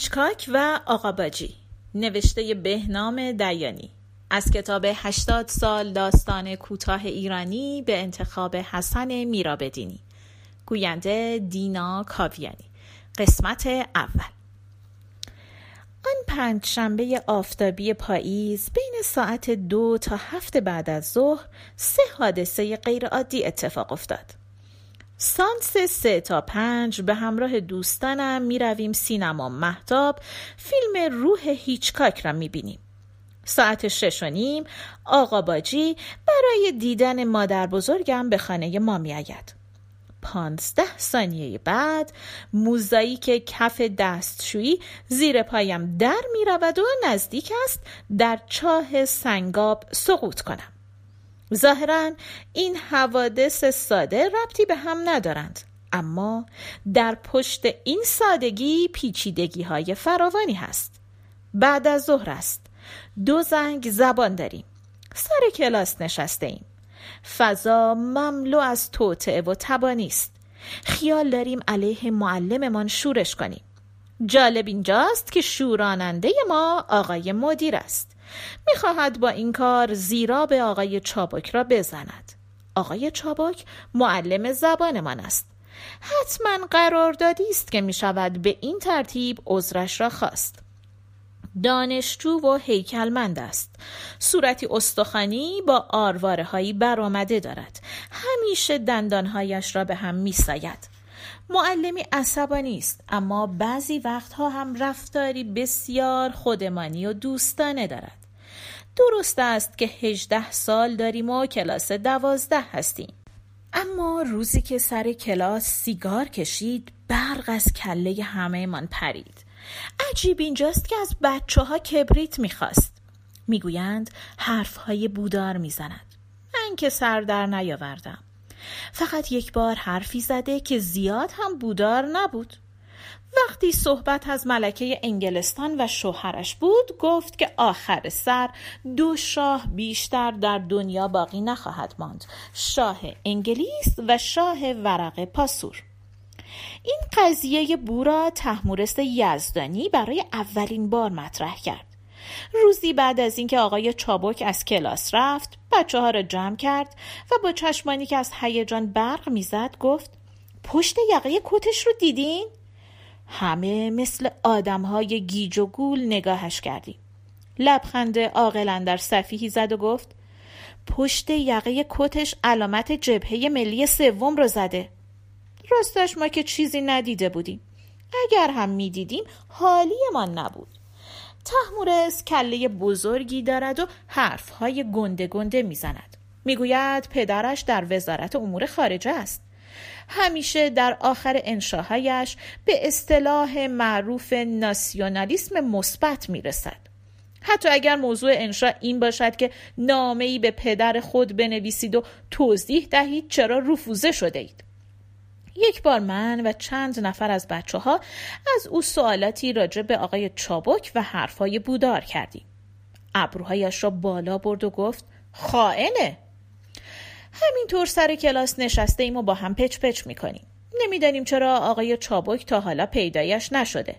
هیچکاک و آقاباجی نوشته بهنام دیانی. از کتاب 80 سال داستان کوتاه ایرانی به انتخاب حسن میرابدینی. گوینده دینا کاویانی. قسمت اول. آن پنج شنبه آفتابی پاییز بین ساعت دو تا هفت بعد از ظهر سه حادثه غیرعادی اتفاق افتاد. سانس سه تا پنج به همراه دوستانم می رویم سینما محتاب فیلم روح هیچکاک را می بینیم. ساعت شش و نیم آقا باجی برای دیدن مادر بزرگم به خانه ما می. پانزده ثانیه بعد موزاییک کف دستشویی زیر پایم در می رود و نزدیک است در چاه سنگاب سقوط کنم. ظاهرا این حوادث ساده ربطی به هم ندارند اما در پشت این سادگی پیچیدگی های فراوانی هست. بعد از ظهر است. دو زنگ زبان داریم. سر کلاس نشسته ایم. فضا مملو از توطعه و تبانی است. خیال داریم علیه معلممان شورش کنیم. جالب اینجاست که شوراننده ما آقای مدیر است. می‌خواهد با این کار زیرا به آقای چابک را بزند. آقای چابک معلم زبانمان است. حتما قراردادی است که می شود به این ترتیب عذرش را خواست. دانشجو و هیکلمند است. صورتی استخوانی با آرواره هایی برآمده دارد. همیشه دندانهایش را به هم می ساید معلمی عصبانی است اما بعضی وقتها هم رفتاری بسیار خودمانی و دوستانه دارد. درست است که هجده سال داریم و کلاس دوازده هستیم. اما روزی که سر کلاس سیگار کشید برق از کله همه من پرید. عجیب اینجاست که از بچه ها کبریت می‌خواست. می‌گویند حرفهای بودار می‌زند. من که سر در نیاوردم. فقط یک بار حرفی زده که زیاد هم بودار نبود. وقتی صحبت از ملکه انگلستان و شوهرش بود گفت که آخر سر دو شاه بیشتر در دنیا باقی نخواهد ماند شاه انگلیس و شاه ورق پاسور این قضیه بورا تحمورست یزدانی برای اولین بار مطرح کرد روزی بعد از اینکه آقای چابک از کلاس رفت بچه ها را جمع کرد و با چشمانی که از هیجان برق می‌زد گفت پشت یقه کتش رو دیدین؟ همه مثل آدم های گیج و گول نگاهش کردیم. لبخند عاقلا در صفیحی زد و گفت پشت یقه کتش علامت جبهه ملی سوم رو زده. راستش ما که چیزی ندیده بودیم. اگر هم می‌دیدیم حالیمان نبود. تحمورس کله بزرگی دارد و حرفهای گنده گنده می‌زند. می‌گوید پدرش در وزارت امور خارجه است. همیشه در آخر انشاهایش به اصطلاح معروف ناسیونالیسم مثبت می‌رسد حتی اگر موضوع انشا این باشد که نامه ای به پدر خود بنویسید و توضیح دهید چرا رفوزه شده اید یک بار من و چند نفر از بچه ها از او سوالاتی راجع به آقای چابک و حرفهای بودار کردیم. ابروهایش را بالا برد و گفت خائنه. همینطور سر کلاس نشسته ایم و با هم پچ پچ می‌کنیم. نمی‌دانیم چرا آقای چابک تا حالا پیدایش نشده.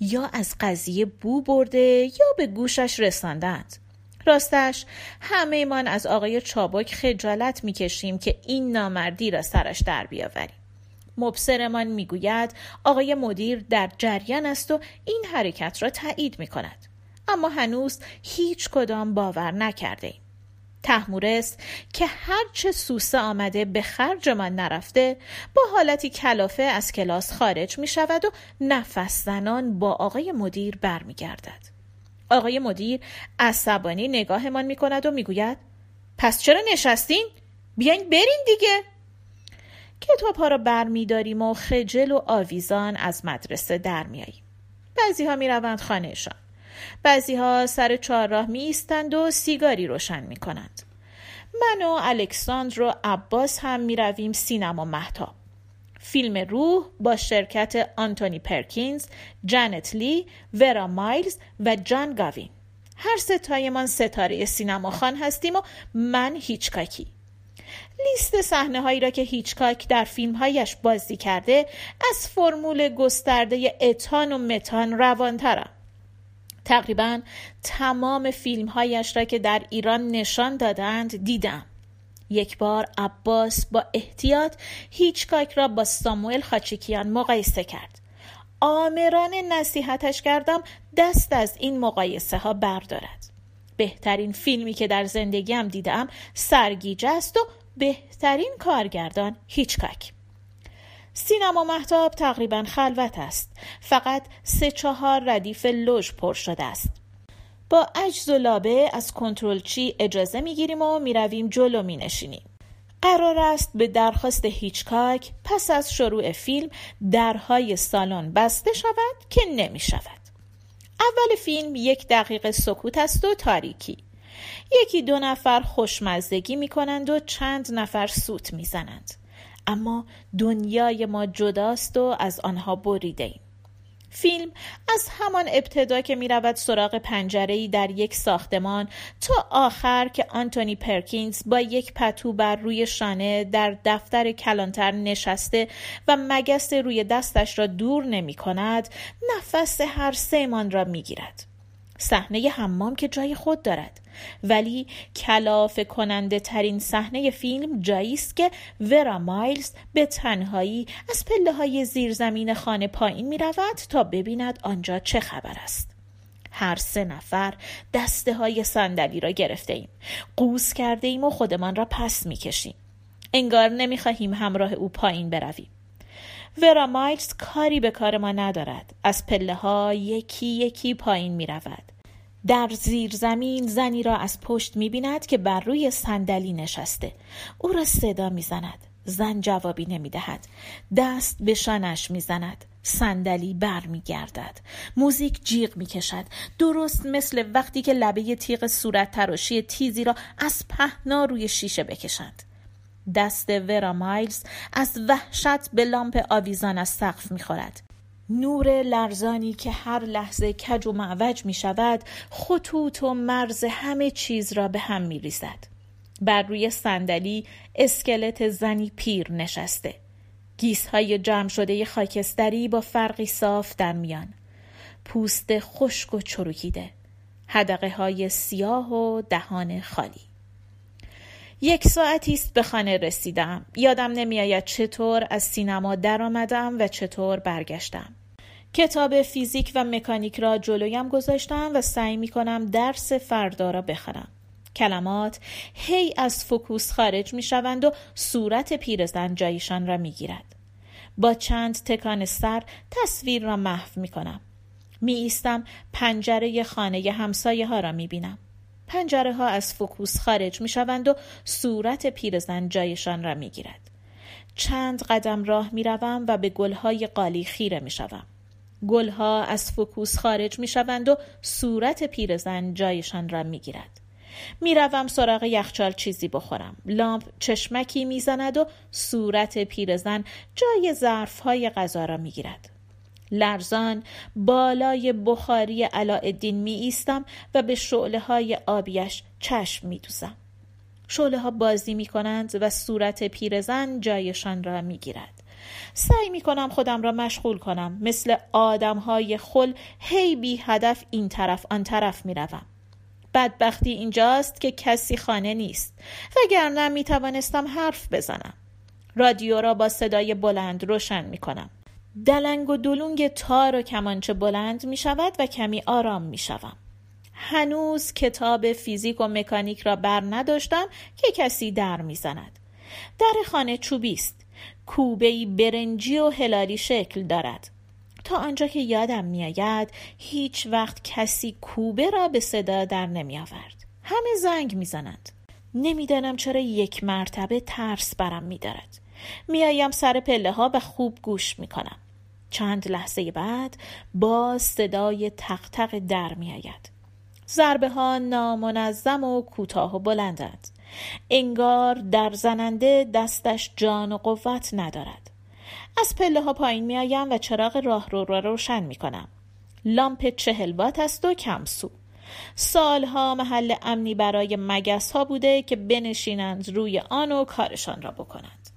یا از قضیه بو برده یا به گوشش رساندند. راستش همه من از آقای چابک خجالت می‌کشیم که این نامردی را سرش در بیاوریم. مبصرمان می‌گوید آقای مدیر در جریان است و این حرکت را تایید می کند. اما هنوز هیچ کدام باور نکرده ایم. تحمورس که هرچه سوسه آمده به خرج من نرفته با حالتی کلافه از کلاس خارج می شود و نفس زنان با آقای مدیر برمیگردد. آقای مدیر عصبانی نگاهمان می کند و می‌گوید پس چرا نشستین؟ بیاین برین دیگه کتاب ها را بر می داریم و خجل و آویزان از مدرسه در میاییم. بعضی ها می روند خانهشان. بعضی ها سر چهارراه می ایستند و سیگاری روشن می کنند. من و الکساندر و عباس هم می رویم سینما محتاب. فیلم روح با شرکت آنتونی پرکینز، جانت لی، ورا مایلز و جان گاوین. هر ستایمان ستاره سینما خان هستیم و من هیچکاکی. لیست صحنه هایی را که هیچکاک در فیلم هایش بازی کرده از فرمول گسترده اتان و متان روانترم تقریبا تمام فیلم هایش را که در ایران نشان دادند دیدم. یک بار عباس با احتیاط هیچکاک را با ساموئل خاچیکیان مقایسه کرد. آمران نصیحتش کردم دست از این مقایسه ها بردارد. بهترین فیلمی که در زندگیم دیدم سرگیجه است و بهترین کارگردان هیچکاک. سینما محتاب تقریبا خلوت است فقط سه چهار ردیف لوژ پر شده است با عجز و لابه از کنترل چی اجازه می‌گیریم و می‌رویم جلو می نشینیم. قرار است به درخواست هیچکاک پس از شروع فیلم درهای سالن بسته شود که نمی شود. اول فیلم یک دقیقه سکوت است و تاریکی. یکی دو نفر خوشمزدگی می کنند و چند نفر سوت می زنند. اما دنیای ما جداست و از آنها بریده ایم. فیلم از همان ابتدا که می رود سراغ پنجره در یک ساختمان تا آخر که آنتونی پرکینز با یک پتو بر روی شانه در دفتر کلانتر نشسته و مگس روی دستش را دور نمی کند نفس هر سیمان را می گیرد. صحنه حمام که جای خود دارد ولی کلاف کننده ترین صحنه فیلم جایی است که ورا مایلز به تنهایی از پله های زیرزمین خانه پایین می رود تا ببیند آنجا چه خبر است. هر سه نفر دسته های صندلی را گرفته ایم. قوس کرده ایم و خودمان را پس می کشیم انگار نمی خواهیم همراه او پایین برویم. ورا مایلز کاری به کار ما ندارد. از پله ها یکی یکی پایین می رود در زیر زمین زنی را از پشت می بیند که بر روی صندلی نشسته. او را صدا می زند زن جوابی نمی دهد دست به شانش می زند صندلی بر می گردد موزیک جیغ می کشد درست مثل وقتی که لبه تیغ صورت تراشی تیزی را از پهنا روی شیشه بکشند. دست ورا مایلز از وحشت به لامپ آویزان از سقف می خورد نور لرزانی که هر لحظه کج و معوج می شود خطوط و مرز همه چیز را به هم می ریزد. بر روی صندلی اسکلت زنی پیر نشسته. گیس های جمع شده خاکستری با فرقی صاف در میان. پوست خشک و چروکیده. هدقه های سیاه و دهان خالی. یک ساعتی است به خانه رسیدم. یادم نمیآید چطور از سینما درآمدم و چطور برگشتم. کتاب فیزیک و مکانیک را جلویم گذاشتم و سعی می کنم درس فردا را بخوانم کلمات هی از فکوس خارج می شوند و صورت پیرزن جایشان را می گیرد. با چند تکان سر تصویر را محو می کنم. می ایستم پنجره خانه همسایه ها را می بینم. پنجره ها از فکوس خارج می شوند و صورت پیرزن جایشان را می گیرد. چند قدم راه می روم و به گلهای قالی خیره می شوم. گلها از فکوس خارج می شوند و صورت پیرزن جایشان را می گیرد. می روم سراغ یخچال چیزی بخورم. لامپ چشمکی می زند و صورت پیرزن جای ظرف های غذا را می گیرد. لرزان بالای بخاری علاءالدین می ایستم و به شعله های آبیش چشم می دوزم. شعله ها بازی می کنند و صورت پیرزن جایشان را می گیرد. سعی می کنم خودم را مشغول کنم مثل آدم های خل هی بی هدف این طرف آن طرف می روم. بدبختی اینجاست که کسی خانه نیست وگرنه می توانستم حرف بزنم رادیو را با صدای بلند روشن می کنم دلنگ و دلونگ تار و کمانچه بلند می شود و کمی آرام می شوم. هنوز کتاب فیزیک و مکانیک را بر نداشتم که کسی در می زند. در خانه چوبی است. کوبهای برنجی و هلالی شکل دارد. تا آنجا که یادم میآید هیچ وقت کسی کوبه را به صدا در نمی آورد. همه زنگ می‌زنند. نمی‌دانم چرا یک مرتبه ترس برم میدارد. میآیم سر پله ها و خوب گوش می کنم. چند لحظه بعد باز صدای تق تق در می آید. ضربه ها نامنظم و کوتاه و بلندند. انگار در زننده دستش جان و قوت ندارد. از پله ها پایین می آیم و چراغ راه رو را روشن می کنم. لامپ چهل وات است و کم سو. سالها محل امنی برای مگس ها بوده که بنشینند روی آن و کارشان را بکنند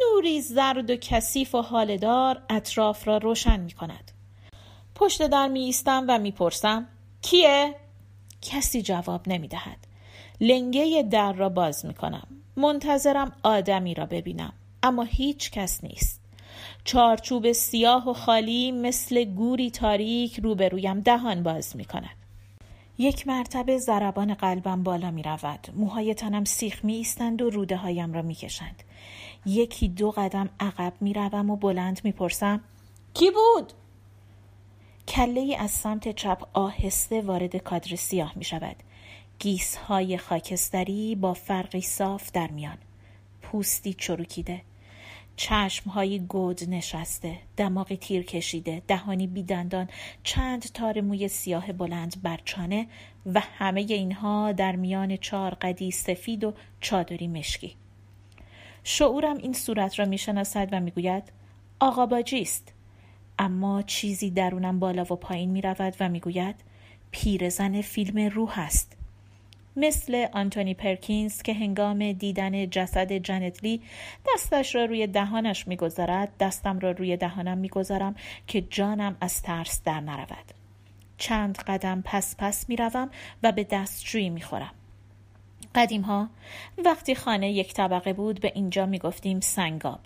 نوری زرد و کثیف و حالدار اطراف را روشن می کند پشت در می ایستم و می پرسم کیه؟ کسی جواب نمی دهد لنگه در را باز می کنم منتظرم آدمی را ببینم اما هیچ کس نیست چارچوب سیاه و خالی مثل گوری تاریک روبرویم دهان باز می کند یک مرتبه ضربان قلبم بالا می رود. موهای تنم سیخ می ایستند و روده هایم را می کشند. یکی دو قدم عقب می روم و بلند می پرسم کی بود؟ کله از سمت چپ آهسته وارد کادر سیاه می شود. گیس های خاکستری با فرقی صاف در میان. پوستی چروکیده. چشم های گود نشسته. دماغی تیر کشیده. دهانی بیدندان. چند تار موی سیاه بلند برچانه و همه اینها در میان چهار قدی سفید و چادری مشکی. شعورم این صورت را می‌شناسد و می‌گوید آقا باجی است اما چیزی درونم بالا و پایین می رود و می‌گوید پیرزن فیلم روح است. مثل آنتونی پرکینز که هنگام دیدن جسد جنتلی دستش را روی دهانش می‌گذارد دستم را روی دهانم می‌گذارم که جانم از ترس در نرود. چند قدم پس پس می‌روم و به دستشویی می‌خورم. قدیم ها وقتی خانه یک طبقه بود به اینجا می‌گفتیم سنگاب.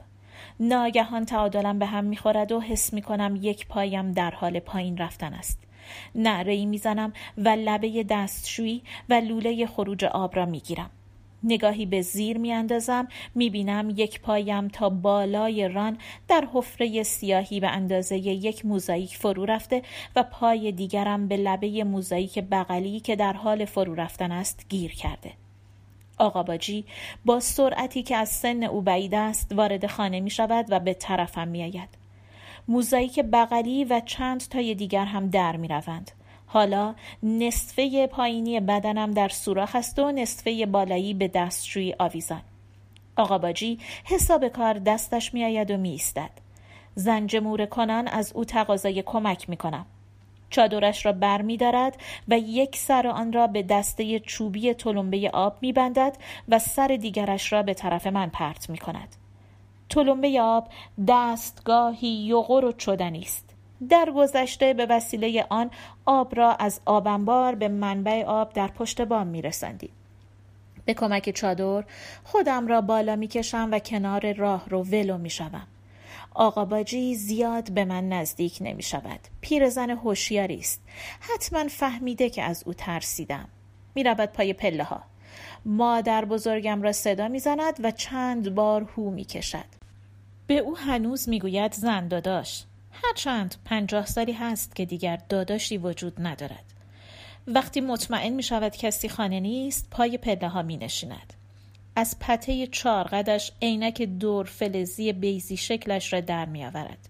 ناگهان تعادلم به هم می‌خورد و حس می‌کنم یک پایم در حال پایین رفتن است. نعره ای می‌زنم و لبه دستشویی و لوله خروج آب را می‌گیرم نگاهی به زیر میاندازم می‌بینم یک پایم تا بالای ران در حفره سیاهی به اندازه یک موزاییک فرو رفته و پای دیگرم به لبه موزاییک بغلی که در حال فرو رفتن است گیر کرده آقا باجی با سرعتی که از سن او بعید است وارد خانه می شود و به طرفم می آید. موزاییک بغلی و چند تای دیگر هم در می روند. حالا نصفه پایینی بدنم در سوراخ است و نصفه بالایی به دستشوی آویزان. آقا باجی حساب کار دستش می آید و می ایستد. زنجمور کنان از او تقاضای کمک می کنم. چادرش را بر می دارد و یک سر آن را به دسته چوبی تلمبه آب می بندد و سر دیگرش را به طرف من پرت می کند. تلمبه آب دستگاهی یغور و چدنی است در گذشته به وسیله آن آب را از آبنبار به منبع آب در پشت بام میرساندیم به کمک چادر خودم را بالا می‌کشم و کنار راه رو ولو می‌شوم آقا باجی زیاد به من نزدیک نمی شود. پیرزن هوشیاری است. حتما فهمیده که از او ترسیدم. می رود پای پله ها. مادر بزرگم را صدا می زند و چند بار هو می کشد. به او هنوز می‌گوید زن داداش هرچند پنجاه سالی هست که دیگر داداشی وجود ندارد وقتی مطمئن می شود کسی خانه نیست پای پله ها می نشیند. از پته چارقدش عینک دور فلزی بیزی شکلش را در می آورد.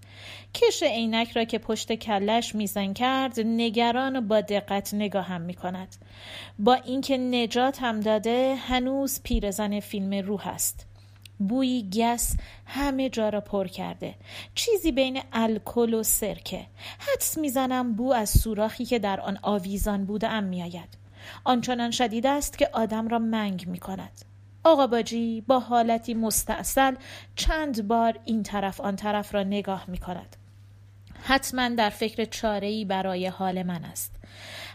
کش عینک را که پشت کلش میزن کرد نگران و با دقت نگاه هم می کند. با اینکه نجات هم داده هنوز پیرزن فیلم روح است. بویی گس همه جا را پر کرده. چیزی بین الکل و سرکه. حدس می‌زنم بو از سوراخی که در آن آویزان بوده ام میآید. آنچنان شدید است که آدم را منگ می کند آقا باجی با حالتی مستاصل چند بار این طرف آن طرف را نگاه می کند حتما در فکر چاره‌ای برای حال من است.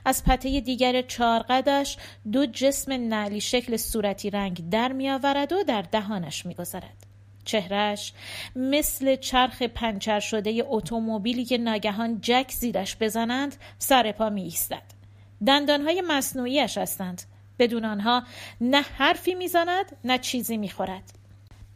از پته دیگر چارقدش دو جسم نعلی شکل صورتی رنگ در می آورد و در دهانش می گذارد. چهرش مثل چرخ پنچر شده اتومبیلی که ناگهان جک زیرش بزنند سر پا می ایستد. دندانهای مصنوعیش هستند. بدون آنها نه حرفی می‌زند نه چیزی می‌خورد.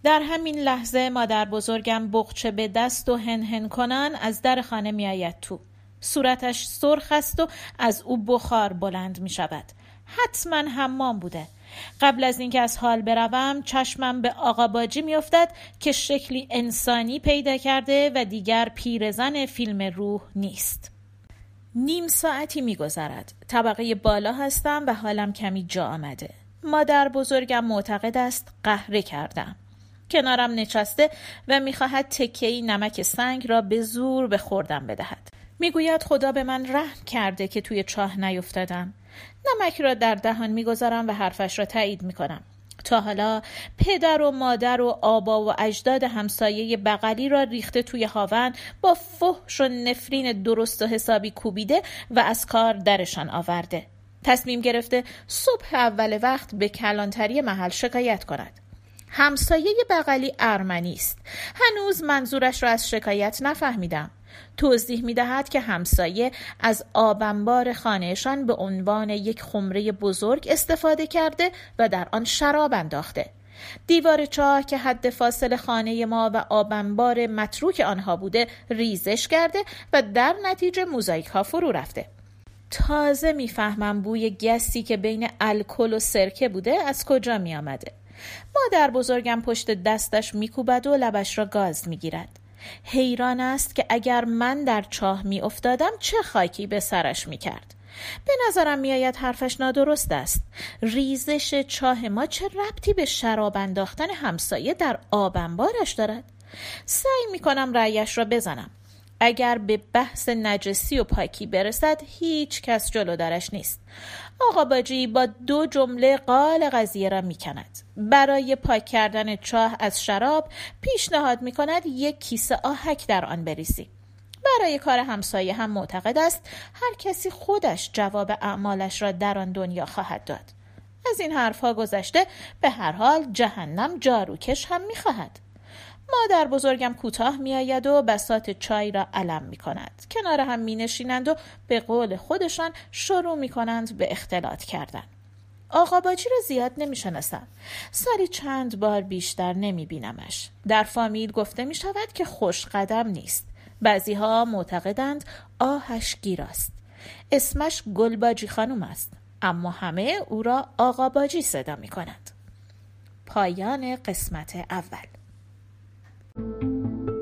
در همین لحظه مادر بزرگم بخچه به دست و هن کنن از در خانه میآید تو. صورتش سرخ است و از او بخار بلند می شود. حتما حمام بوده. قبل از اینکه از حال بروم چشمم به آقا باجی میافتد که شکلی انسانی پیدا کرده و دیگر پیرزن فیلم روح نیست. نیم ساعتی میگذرد طبقه بالا هستم و حالم کمی جا آمده. مادر بزرگم معتقد است قهره کردم. کنارم نشسته و می‌خواهد تکهای نمک سنگ را به زور به خوردم بدهد. می‌گوید خدا به من رحم کرده که توی چاه نیفتادم. نمک را در دهان می‌گذارم و حرفش را تایید می‌کنم. تا حالا پدر و مادر و آبا و اجداد همسایه بغلی را ریخته توی هاون با فحش و نفرین درست و حسابی کوبیده و از کار درشان آورده. تصمیم گرفته صبح اول وقت به کلانتری محل شکایت کند. همسایه بغلی ارمنی است. هنوز منظورش را از شکایت نفهمیدم. توضیح می دهد که همسایه از آبنبار خانهشان به عنوان یک خمره بزرگ استفاده کرده و در آن شراب انداخته. دیوار چاه که حد فاصل خانه ما و آبنبار متروک آنها بوده ریزش کرده و در نتیجه موزاییک ها فرو رفته. تازه می‌فهمم بوی گسی که بین الکل و سرکه بوده از کجا می آمده. مادر بزرگم پشت دستش میکوبد و لبش را گاز می‌گیرد. حیران است که اگر من در چاه می افتادم چه خاکی به سرش می کرد. به نظرم میآید حرفش نادرست است. ریزش چاه ما چه ربطی به شراب انداختن همسایه در آبنبارش دارد؟ سعی می کنم رأیش را بزنم. اگر به بحث نجسی و پاکی برسد هیچ کس جلو درش نیست آقا باجی با دو جمله قال قضیه را می کند. برای پاک کردن چاه از شراب پیشنهاد می کند یک کیسه آهک در آن بریسی برای کار همسایه هم معتقد است هر کسی خودش جواب اعمالش را در آن دنیا خواهد داد از این حرفها گذشته به هر حال جهنم جاروکش هم می خواهد. مادر بزرگم کوتاه میآید و بسات چای را علم می کند. کنار هم می نشینند و به قول خودشان شروع می کنند به اختلاط کردن. آقا باجی را زیاد نمی شناسم. سالی چند بار بیشتر نمی بینمش. در فامیل گفته می شود که خوش قدم نیست. بعضی ها معتقدند آهش گیراست. اسمش گلباجی خانم است. اما همه او را آقا باجی صدا می کنند. پایان قسمت اول うん。